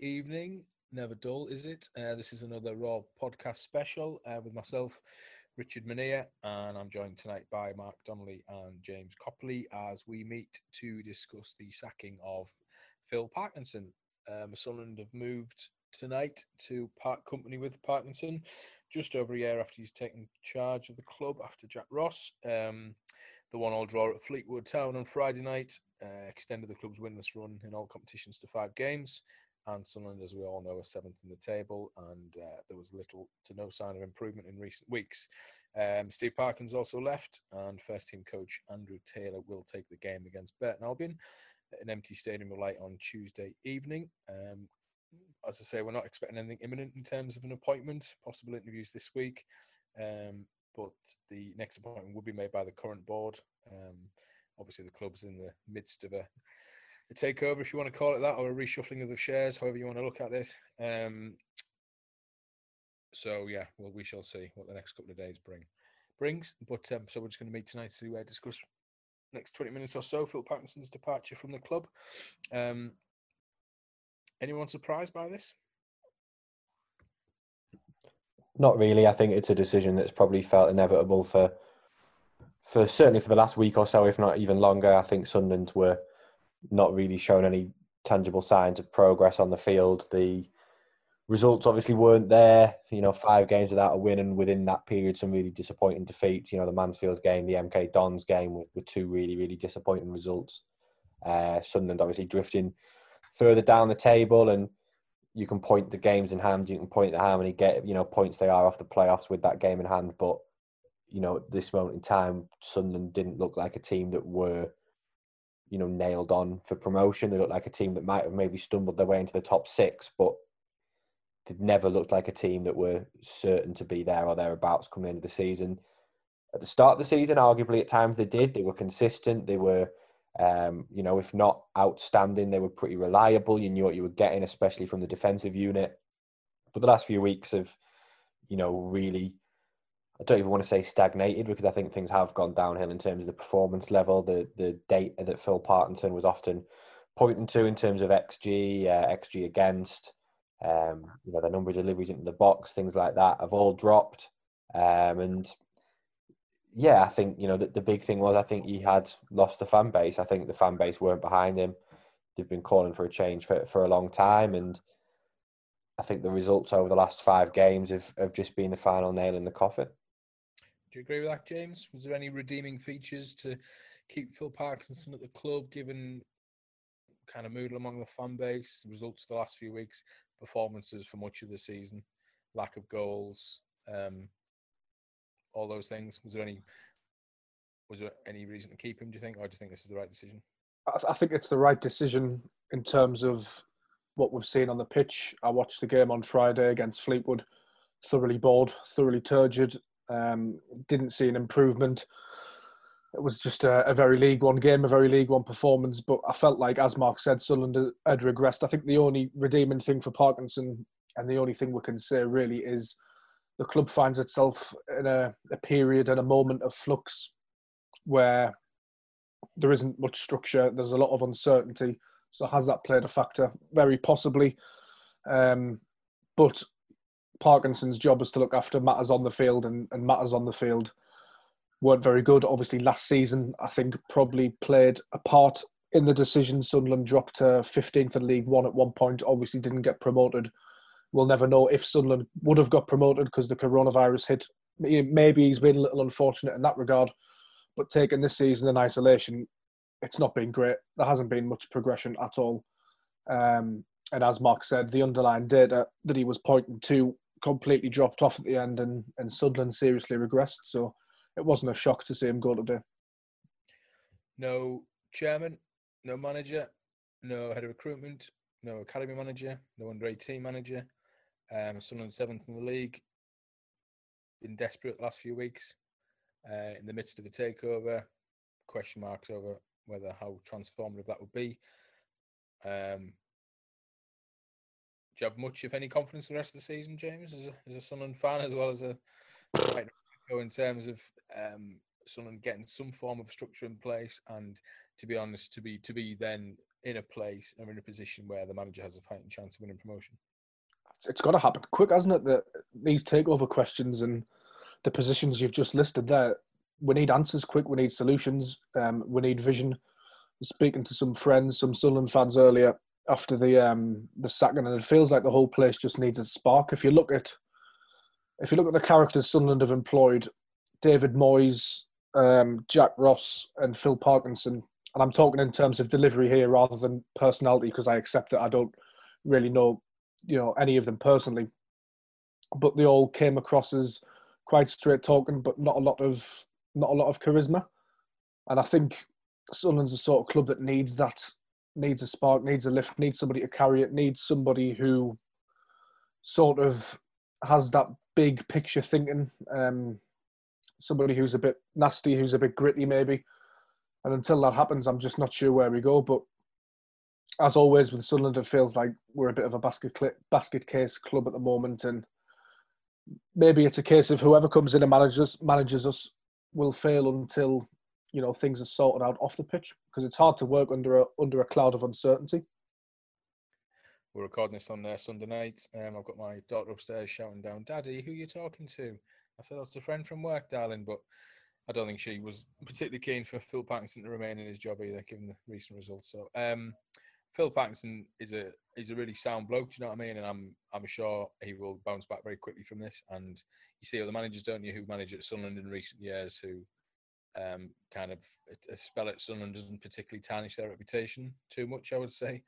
evening. Never dull, is it? Uh, this is another Roar podcast special uh, with myself, Richard Mennear, and I'm joined tonight by Mark Donnelly and James Copley as we meet to discuss the sacking of Phil Parkinson. Um, Sunderland have moved tonight to part company with Parkinson just over a year after he's taken charge of the club after Jack Ross. Um, the one-all draw at Fleetwood Town on Friday night uh, extended the club's winless run in all competitions to five games. And Sunderland, as we all know, are seventh in the table, and uh, there was little to no sign of improvement in recent weeks. Um, Steve Parkins also left, and first team coach Andrew Taylor will take the game against Burton Albion at an empty stadium light on Tuesday evening. Um, as I say, we're not expecting anything imminent in terms of an appointment, possible interviews this week. Um, but the next appointment will be made by the current board. Um, obviously, the club's in the midst of a, a, takeover, if you want to call it that, or a reshuffling of the shares, however you want to look at it. Um, so yeah, well, we shall see what the next couple of days bring brings. But um, so we're just going to meet tonight to uh, discuss next twenty minutes or so Phil Parkinson's departure from the club. Um, anyone surprised by this? Not really. I think it's a decision that's probably felt inevitable for, for certainly for the last week or so, if not even longer. I think Sunderland were not really showing any tangible signs of progress on the field. The results obviously weren't there. You know, five games without a win, and within that period, some really disappointing defeats. You know, the Mansfield game, the MK Dons game were, were two really, really disappointing results. Uh, Sunderland obviously drifting further down the table, and you can point to games in hand. You can point to how many get you know points they are off the playoffs with that game in hand. But you know, at this moment in time, Sunderland didn't look like a team that were you know nailed on for promotion. They looked like a team that might have maybe stumbled their way into the top six, but they never looked like a team that were certain to be there or thereabouts coming into the season. At the start of the season, arguably at times they did. They were consistent. They were um, you know, if not outstanding, they were pretty reliable. You knew what you were getting, especially from the defensive unit. But the last few weeks have, you know, really, I don't even want to say stagnated because I think things have gone downhill in terms of the performance level. The the data that Phil Parkinson was often pointing to in terms of XG, uh, XG against, um, you know, the number of deliveries into the box, things like that, have all dropped. Um, and yeah, I think you know the, the big thing was I think he had lost the fan base. I think the fan base weren't behind him. They've been calling for a change for for a long time, and I think the results over the last five games have, have just been the final nail in the coffin. Do you agree with that, James? Was there any redeeming features to keep Phil Parkinson at the club, given kind of mood among the fan base, results of the last few weeks, performances for much of the season, lack of goals, um, all those things? Was there any was there any reason to keep him? Do you think, or do you think this is the right decision? I, think it's the right decision in terms of what we've seen on the pitch. I watched the game on Friday against Fleetwood. Thoroughly bored, thoroughly turgid. Um, didn't see an improvement. It was just a, a, very League One game, a very League One performance. But I felt like, as Mark said, Sunderland had regressed. I think the only redeeming thing for Parkinson, and the only thing we can say really is the club finds itself in a, a period and a moment of flux where there isn't much structure. There's a lot of uncertainty. So has that played a factor? Very possibly. Um, but Parkinson's job is to look after matters on the field, and, and matters on the field weren't very good. Obviously, last season I think probably played a part in the decision. Sunderland dropped to 15th in League One at one point. Obviously, didn't get promoted we'll never know if Sunderland would have got promoted because the coronavirus hit. Maybe he's been a little unfortunate in that regard, but taking this season in isolation, it's not been great. There hasn't been much progression at all. Um, and as Mark said, the underlying data that he was pointing to completely dropped off at the end, and, and Sunderland seriously regressed. So it wasn't a shock to see him go today. No chairman, no manager, no head of recruitment, no academy manager, no under 18 manager, um, Sunderland seventh in the league. Been desperate the last few weeks. Uh, in the midst of a takeover, question marks over whether how transformative that would be. Um, do you have much, if any, confidence the rest of the season, James, as a, as a Sunderland fan, as well as a in terms of um, Sunderland getting some form of structure in place, and to be honest, to be to be then in a place or in a position where the manager has a fighting chance of winning promotion? It's got to happen quick, hasn't it? That these takeover questions and the positions you've just listed there, we need answers quick. We need solutions. Um, we need vision. Speaking to some friends, some Sunderland fans earlier after the um, the sacking, and it feels like the whole place just needs a spark. If you look at if you look at the characters Sunderland have employed, David Moyes, um, Jack Ross, and Phil Parkinson, and I'm talking in terms of delivery here rather than personality because I accept that. I don't really know, you know, any of them personally, but they all came across as quite straight talking, but not a lot of not a lot of charisma, and I think Sunderland's the sort of club that needs that, needs a spark, needs a lift, needs somebody to carry it, needs somebody who sort of has that big picture thinking. Um, somebody who's a bit nasty, who's a bit gritty, maybe. And until that happens, I'm just not sure where we go. But as always with Sunderland, it feels like we're a bit of a basket cl- basket case club at the moment, and maybe it's a case of whoever comes in and manages manages us will fail until you know things are sorted out off the pitch because it's hard to work under a under a cloud of uncertainty. We're recording this on uh, Sunday night. Um, I've got my daughter upstairs shouting down, "Daddy, who are you talking to?" I said, oh, "It's a friend from work, darling." But I don't think she was particularly keen for Phil Parkinson to remain in his job either, given the recent results. So, um, Phil Parkinson is a is a really sound bloke. Do you know what I mean? And I'm I'm sure he will bounce back very quickly from this. And you see other managers, don't you, who manage at Sunderland in recent years, who um, kind of a spell at Sunderland doesn't particularly tarnish their reputation too much. I would say,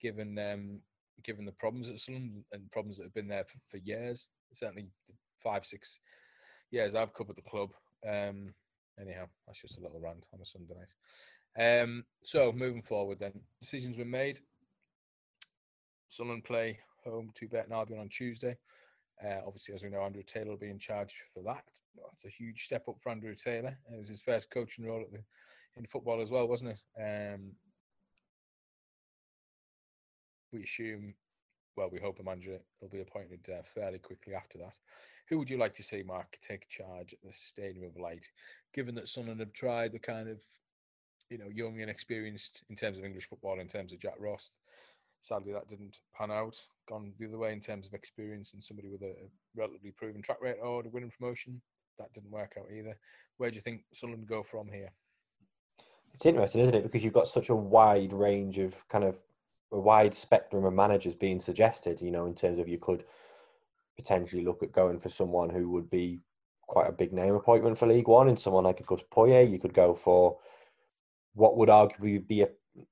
given um, given the problems at Sunderland and problems that have been there for, for years, certainly five six years I've covered the club. Um, anyhow, that's just a little rant on a Sunday night. Um, so moving forward, then decisions were made. Sunderland play home to Burton Albion on Tuesday. Uh, obviously, as we know, Andrew Taylor will be in charge for that. That's a huge step up for Andrew Taylor. It was his first coaching role the, in football as well, wasn't it? Um, we assume, well, we hope a manager will be appointed uh, fairly quickly after that. Who would you like to see, Mark, take charge at the Stadium of Light, given that Sunderland have tried the kind of, you know, young and experienced in terms of English football, in terms of Jack Ross? Sadly, that didn't pan out. Gone the other way in terms of experience and somebody with a relatively proven track record of winning promotion. That didn't work out either. Where do you think Sunderland go from here? It's interesting, isn't it? Because you've got such a wide range of kind of a wide spectrum of managers being suggested. You know, in terms of you could potentially look at going for someone who would be quite a big name appointment for League One, and someone like a Gus Poyet. You could go for what would arguably be a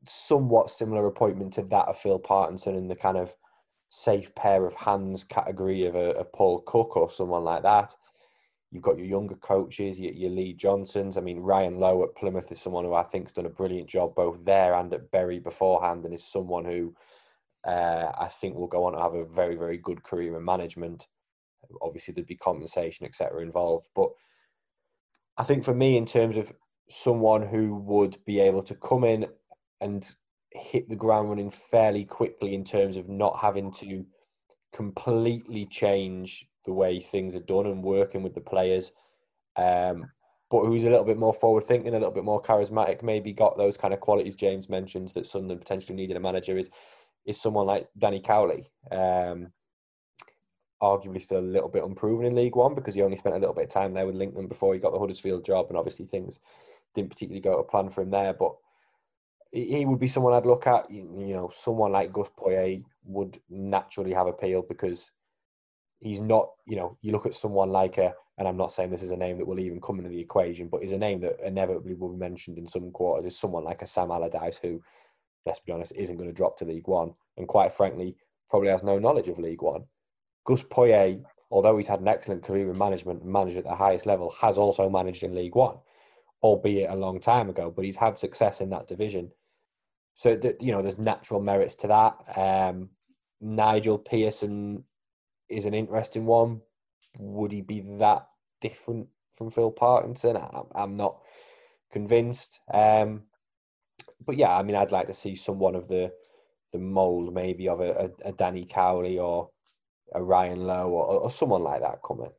somewhat similar appointment to that of Phil Parkinson in the kind of safe pair of hands category of a of Paul Cook or someone like that. You've got your younger coaches, your, your Lee Johnsons. I mean, Ryan Lowe at Plymouth is someone who I think's done a brilliant job both there and at Bury beforehand, and is someone who uh, I think will go on to have a very, very good career in management. Obviously, there'd be compensation, etc., involved. But I think for me, in terms of someone who would be able to come in and hit the ground running fairly quickly in terms of not having to completely change the way things are done and working with the players. Um, but who's a little bit more forward thinking, a little bit more charismatic, maybe got those kind of qualities James mentioned that Sunderland potentially needed a manager is is someone like Danny Cowley. Um, arguably still a little bit unproven in League One because he only spent a little bit of time there with Lincoln before he got the Huddersfield job, and obviously things didn't particularly go to plan for him there. But he would be someone I'd look at. You, know, someone like Gus Poyet would naturally have appeal because he's not. You know, you look at someone like a, and I'm not saying this is a name that will even come into the equation, but is a name that inevitably will be mentioned in some quarters. Is someone like a Sam Allardyce who, let's be honest, isn't going to drop to League One, and quite frankly, probably has no knowledge of League One. Gus Poyet, although he's had an excellent career in management and managed at the highest level, has also managed in League One, albeit a long time ago. But he's had success in that division so that you know, there's natural merits to that. Um, Nigel Pearson is an interesting one. Would he be that different from Phil Parkinson? I, I'm not convinced. Um, but yeah, I mean, I'd like to see someone of the the mold, maybe of a, a, a Danny Cowley or a Ryan Lowe or, or, someone like that coming.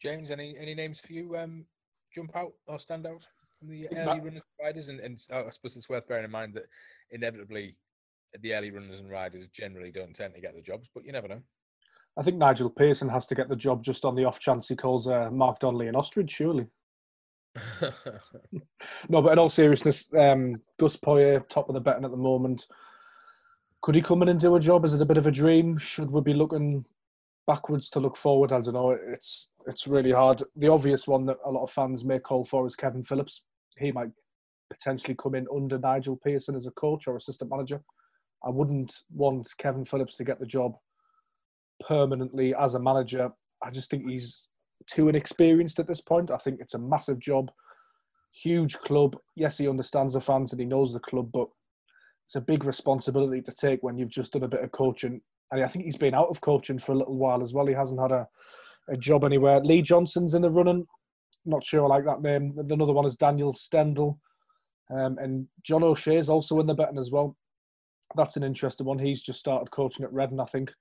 James, any any names for you um, jump out or stand out? From the early runners and riders? And, and I suppose it's worth bearing in mind that inevitably the early runners and riders generally don't tend to get the jobs, but you never know. I think Nigel Pearson has to get the job just on the off chance he calls uh, Mark Donnelly an ostrich, surely. no, but in all seriousness, um, Gus Poyet, top of the betting at the moment. Could he come in and do a job? Is it a bit of a dream? Should we be looking backwards to look forward? I don't know. It's it's really hard. The obvious one that a lot of fans may call for is Kevin Phillips. He might potentially come in under Nigel Pearson as a coach or assistant manager. I wouldn't want Kevin Phillips to get the job permanently as a manager. I just think he's too inexperienced at this point. I think it's a massive job, huge club. Yes, he understands the fans and he knows the club, but it's a big responsibility to take when you've just done a bit of coaching. And I think he's been out of coaching for a little while as well. He hasn't had a, a job anywhere. Lee Johnson's in the running. Not sure I like that name. Another one is Daniel Stendel. Um, and John O'Shea is also in the betting as well. That's an interesting one. He's just started coaching at Reading, I think.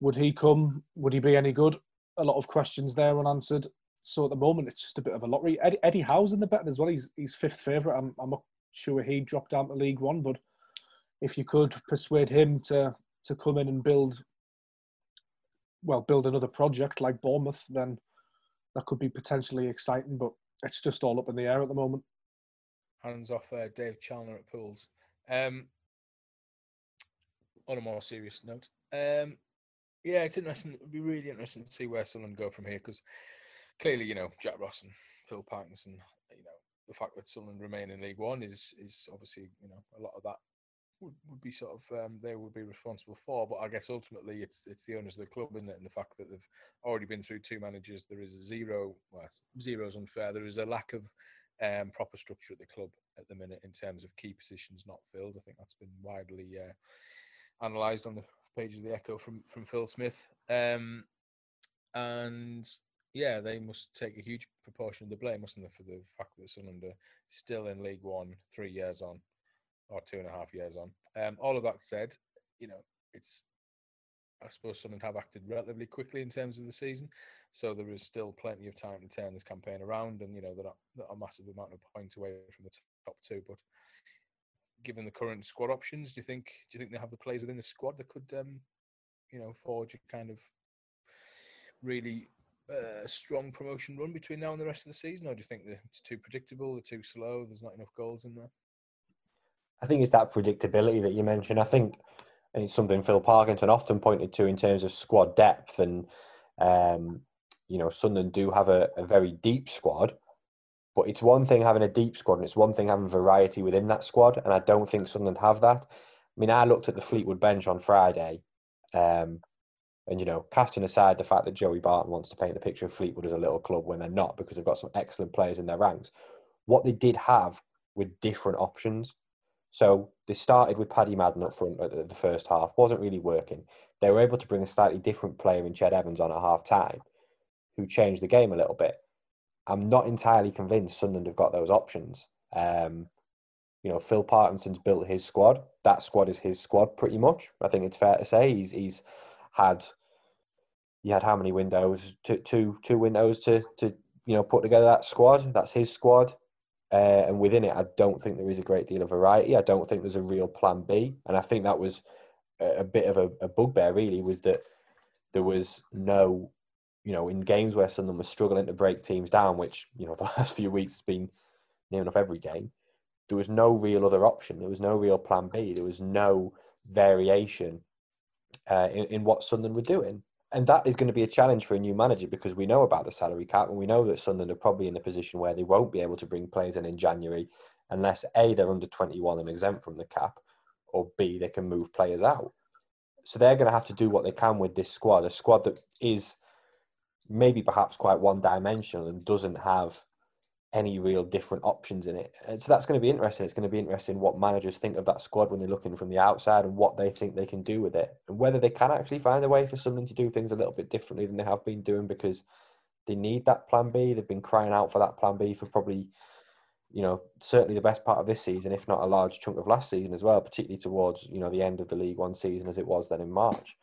Would he come? Would he be any good? A lot of questions there unanswered. So at the moment, it's just a bit of a lottery. Eddie, Eddie Howe's in the betting as well. He's he's fifth favourite. I'm I'm not sure he dropped down to League One, but if you could persuade him to to come in and build, well, build another project like Bournemouth, then that could be potentially exciting. But it's just all up in the air at the moment. Hands off uh, Dave Challinor at Pools. Um, on a more serious note, um, yeah, it's interesting. It would be really interesting to see where Sunderland go from here because clearly, you know, Jack Ross and Phil Parkinson, you know, the fact that Sunderland remain in League One is is obviously, you know, a lot of that would, would be sort of um, they would be responsible for. But I guess ultimately it's it's the owners of the club, isn't it? And the fact that they've already been through two managers, there is a zero. Well, zero is unfair. There is a lack of um, proper structure at the club at the minute in terms of key positions not filled. I think that's been widely uh, analysed on the page of the Echo from from Phil Smith. Um, and yeah, they must take a huge proportion of the blame, mustn't they, for the fact that Sunderland are still in League One three years on, or two and a half years on. Um, all of that said, you know, it's I suppose Sunderland have acted relatively quickly in terms of the season, so there is still plenty of time to turn this campaign around. And you know, they're not, they're not a massive amount of points away from the top two, but given the current squad options, do you think do you think they have the players within the squad that could, um, you know, forge a kind of really uh, strong promotion run between now and the rest of the season, or do you think it's too predictable, they're too slow, there's not enough goals in there? I think it's that predictability that you mentioned. I think, and it's something Phil Parkinson often pointed to in terms of squad depth, and um, you know, Sunderland do have a, a very deep squad but it's one thing having a deep squad, and it's one thing having variety within that squad. And I don't think Sunderland have that. I mean, I looked at the Fleetwood bench on Friday, um, and you know, casting aside the fact that Joey Barton wants to paint a picture of Fleetwood as a little club when they're not, because they've got some excellent players in their ranks. What they did have were different options. So they started with Paddy Madden up front at the first half, wasn't really working. They were able to bring a slightly different player in Ched Evans on at half time, who changed the game a little bit. I'm not entirely convinced Sunderland have got those options. Um, you know, Phil Parkinson's built his squad. That squad is his squad pretty much. I think it's fair to say he's he's had he had how many windows? Two two two windows to to you know put together that squad. That's his squad. Uh, and within it, I don't think there is a great deal of variety. I don't think there's a real plan B, and I think that was a, bit of a, a bugbear. Really, was that there was no you know, in games where Sunderland was struggling to break teams down, which, you know, the last few weeks has been near enough every game, there was no real other option. There was no real plan B. There was no variation uh, in, in what Sunderland were doing. And that is going to be a challenge for a new manager because we know about the salary cap and we know that Sunderland are probably in a position where they won't be able to bring players in in January unless A, they're under 21 and exempt from the cap, or B, they can move players out. So they're going to have to do what they can with this squad, a squad that is – maybe perhaps quite one dimensional and doesn't have any real different options in it. And so that's going to be interesting. It's going to be interesting what managers think of that squad when they're looking from the outside and what they think they can do with it and whether they can actually find a way for something to do things a little bit differently than they have been doing because they need that plan B. They've been crying out for that plan B for probably, you know, certainly the best part of this season, if not a large chunk of last season as well, particularly towards, you know, the end of the League One season as it was then in March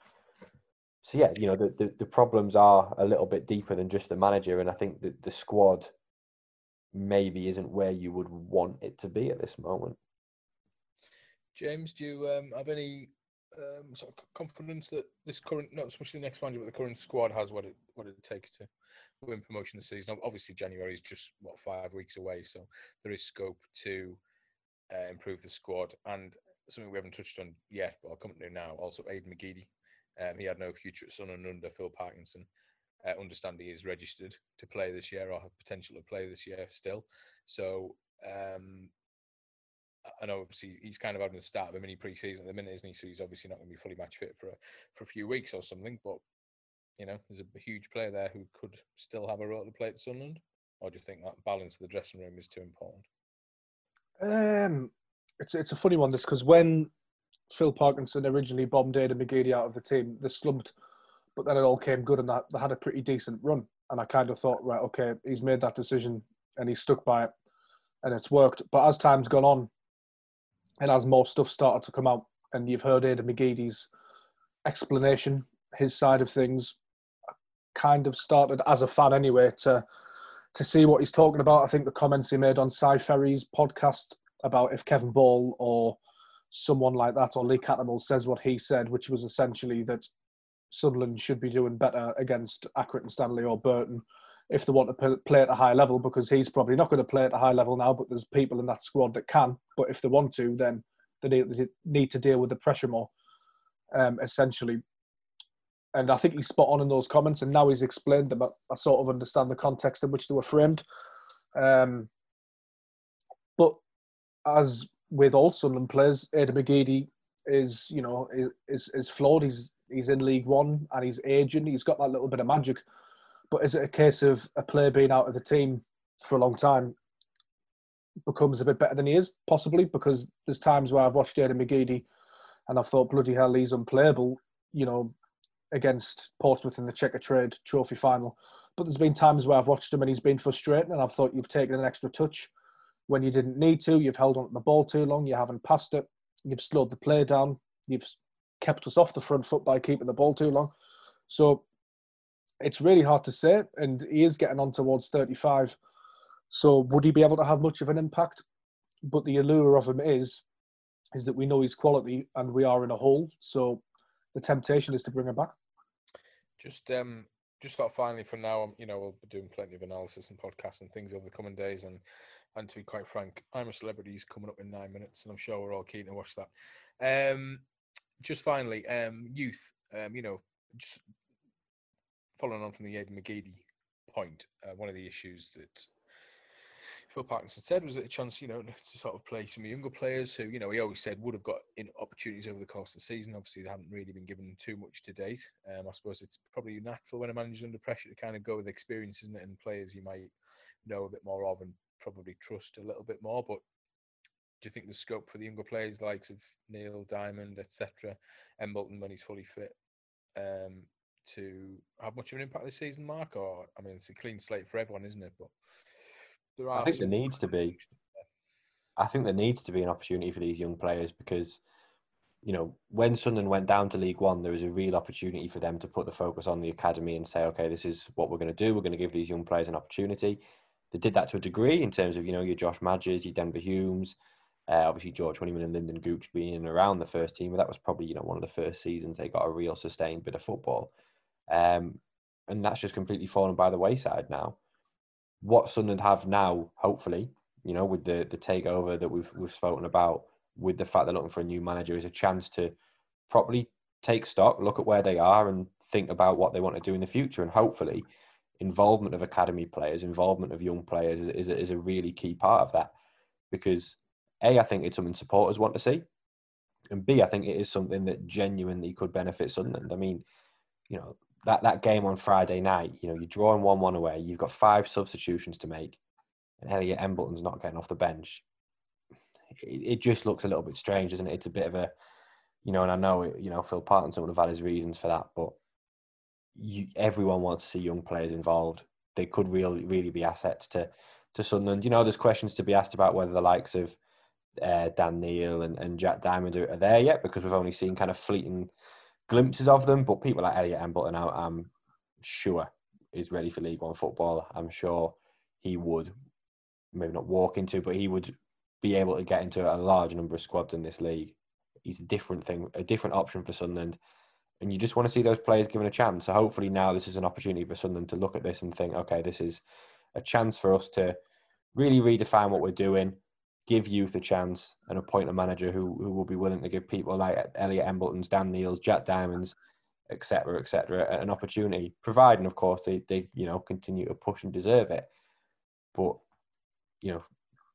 so yeah, you know the, the, the problems are a little bit deeper than just the manager, and I think that the squad maybe isn't where you would want it to be at this moment. James, do you um, have any um, sort of confidence that this current, not much the next manager, but the current squad has what it what it takes to win promotion this season? Obviously, January is just what five weeks away, so there is scope to uh, improve the squad. And something we haven't touched on yet, but I'll come to now. Also, Aiden McGeady, um, he had no future at Sunderland under Phil Parkinson. Uh, understand he is registered to play this year or have potential to play this year still. So um, I know obviously he's kind of having the start of a mini pre-season at the minute, isn't he? So he's obviously not going to be fully match fit for a, for a few weeks or something. But you know, there's a huge player there who could still have a role to play at Sunderland. Or do you think that balance of the dressing room is too important? Um, it's it's a funny one this because when Phil Parkinson originally bombed Aiden McGeady out of the team, they slumped, but then it all came good and that they had a pretty decent run. And I kind of thought, right, okay, he's made that decision and he's stuck by it, and it's worked. But as time's gone on, and as more stuff started to come out, and you've heard Aiden McGeady's explanation, his side of things, kind of started as a fan anyway to to see what he's talking about. I think the comments he made on Cy Ferry's podcast about if Kevin Ball or someone like that or Lee Cattermole says what he said, which was essentially that Sunderland should be doing better against Accrington and Stanley or Burton if they want to play at a high level because he's probably not going to play at a high level now, but there's people in that squad that can. But if they want to, then they need to deal with the pressure more, um, essentially. And I think he's spot on in those comments, and now he's explained them. I sort of understand the context in which they were framed. Um, but as with all Sunderland players, Aiden McGeady is, you know, is is flawed. He's he's in League One and he's aging. He's got that little bit of magic but is it a case of a player being out of the team for a long time becomes a bit better than he is? Possibly because there's times where I've watched Aiden McGeady and I've thought, bloody hell, he's unplayable, you know, against Portsmouth in the Checkatrade Trophy final. But there's been times where I've watched him and he's been frustrating and I've thought you've taken an extra touch when you didn't need to. You've held on to the ball too long. You haven't passed it. You've slowed the play down. You've kept us off the front foot by keeping the ball too long. So it's really hard to say, and he is getting on towards 35. So would he be able to have much of an impact? But the allure of him is, is that we know his quality and we are in a hole. So the temptation is to bring him back. Just um, just thought finally for now, um, you know, we'll be doing plenty of analysis and podcasts and things over the coming days. And and to be quite frank, I'm a celebrity. He's coming up in nine minutes, and I'm sure we're all keen to watch that. Um, just finally, um, youth. Um, you know, just following on from the Aiden McGeady point, uh, one of the issues that Phil Parkinson said was that a chance, you know, to sort of play some younger players who, you know, he always said would have got in opportunities over the course of the season. Obviously, they haven't really been given too much to date. Um, I suppose it's probably natural when a manager's under pressure to kind of go with experience, isn't it, and players you might know a bit more of and probably trust a little bit more. But do you think the scope for the younger players, the likes of Neil Diamond, etc., Embleton when he's fully fit, um, to have much of an impact this season, Mark? Or I mean, it's a clean slate for everyone, isn't it? But there are. I think there needs to be. I think there needs to be an opportunity for these young players because, you know, when Sunderland went down to League One, there was a real opportunity for them to put the focus on the academy and say, okay, this is what we're going to do. We're going to give these young players an opportunity. They did that to a degree in terms of, you know, your Josh Majas, your Denver Humes, uh, obviously, George Honeyman and Lynden Gooch being around the first team, but that was probably you know one of the first seasons they got a real sustained bit of football. Um, and that's just completely fallen by the wayside now. What Sunderland have now, hopefully, you know, with the the takeover that we've we've spoken about, with the fact they're looking for a new manager, is a chance to properly take stock, look at where they are, and think about what they want to do in the future. And hopefully, involvement of academy players, involvement of young players, is is, is a really key part of that. Because a, I think it's something supporters want to see, and B, I think it is something that genuinely could benefit Sunderland. I mean, you know, that, that game on Friday night, you know, you're drawing 1 1 away, you've got five substitutions to make, and Elliot Embleton's not getting off the bench. It, it, just looks a little bit strange, isn't it? It's a bit of a, you know, and I know, you know, Phil Parkinson would have had his reasons for that, but you, everyone wants to see young players involved. They could really, really be assets to, to Sunderland. You know, there's questions to be asked about whether the likes of uh, Dan Neil and, and Jack Diamond are, are there yet because we've only seen kind of fleeting glimpses of them, but people like Elliot Embleton, I'm sure is ready for League One football. I'm sure he would maybe not walk into, but he would be able to get into a large number of squads in this league. He's a different thing, a different option for Sunderland. And you just want to see those players given a chance. So hopefully now this is an opportunity for Sunderland to look at this and think, okay, this is a chance for us to really redefine what we're doing, give youth a chance, and appoint a manager who, who will be willing to give people like Elliot Embleton's, Dan Neil's, Jack Diamonds, etc., etc., an opportunity, providing, of course, they, they you know continue to push and deserve it. But you know,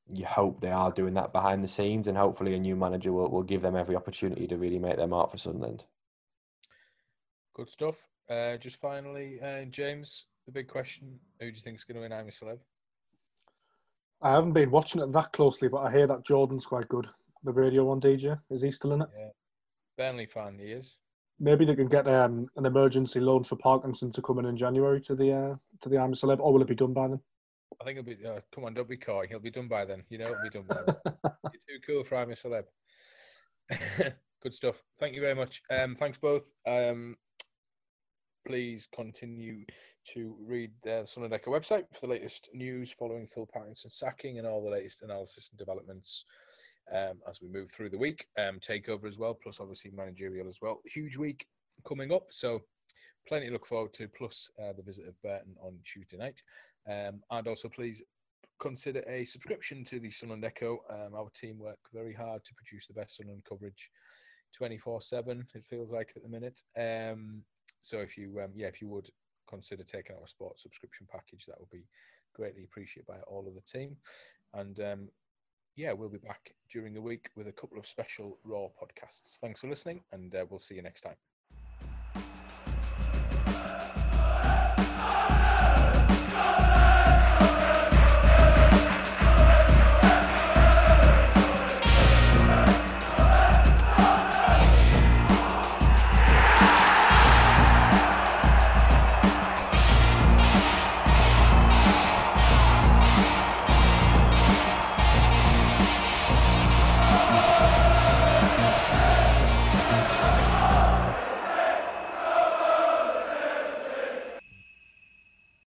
you hope they are doing that behind the scenes, and hopefully a new manager will, will give them every opportunity to really make their mark for Sunderland. Good stuff. Uh, just finally, uh, James, the big question: Who do you think is going to win I'm a Celeb? I haven't been watching it that closely, but I hear that Jordan's quite good. The Radio One DJ is he still in it? Yeah, Burnley fan he is. Maybe they can get um, an emergency loan for Parkinson to come in in January to the uh, to the I'm Celeb, or will it be done by then? I think it'll be. Uh, come on, don't be coy. He'll be done by then. You know, it'll be done by then. You're too cool for I'm Celeb. Good stuff. Thank you very much. Um, thanks both. Um, please continue to read the Sunderland Echo website for the latest news following Phil Parkinson sacking and all the latest analysis and developments um, as we move through the week. Um, takeover as well, plus obviously managerial as well. Huge week coming up, so plenty to look forward to. Plus uh, the visit of Burton on Tuesday night, um, and also please consider a subscription to the Sunderland Echo. Um, our team work very hard to produce the best Sunderland coverage. 24 7 it feels like at the minute um, so if you um, yeah if you would consider taking out a sports subscription package that would be greatly appreciated by all of the team. And um, yeah we'll be back during the week with a couple of special Roar podcasts. Thanks for listening and uh, we'll see you next time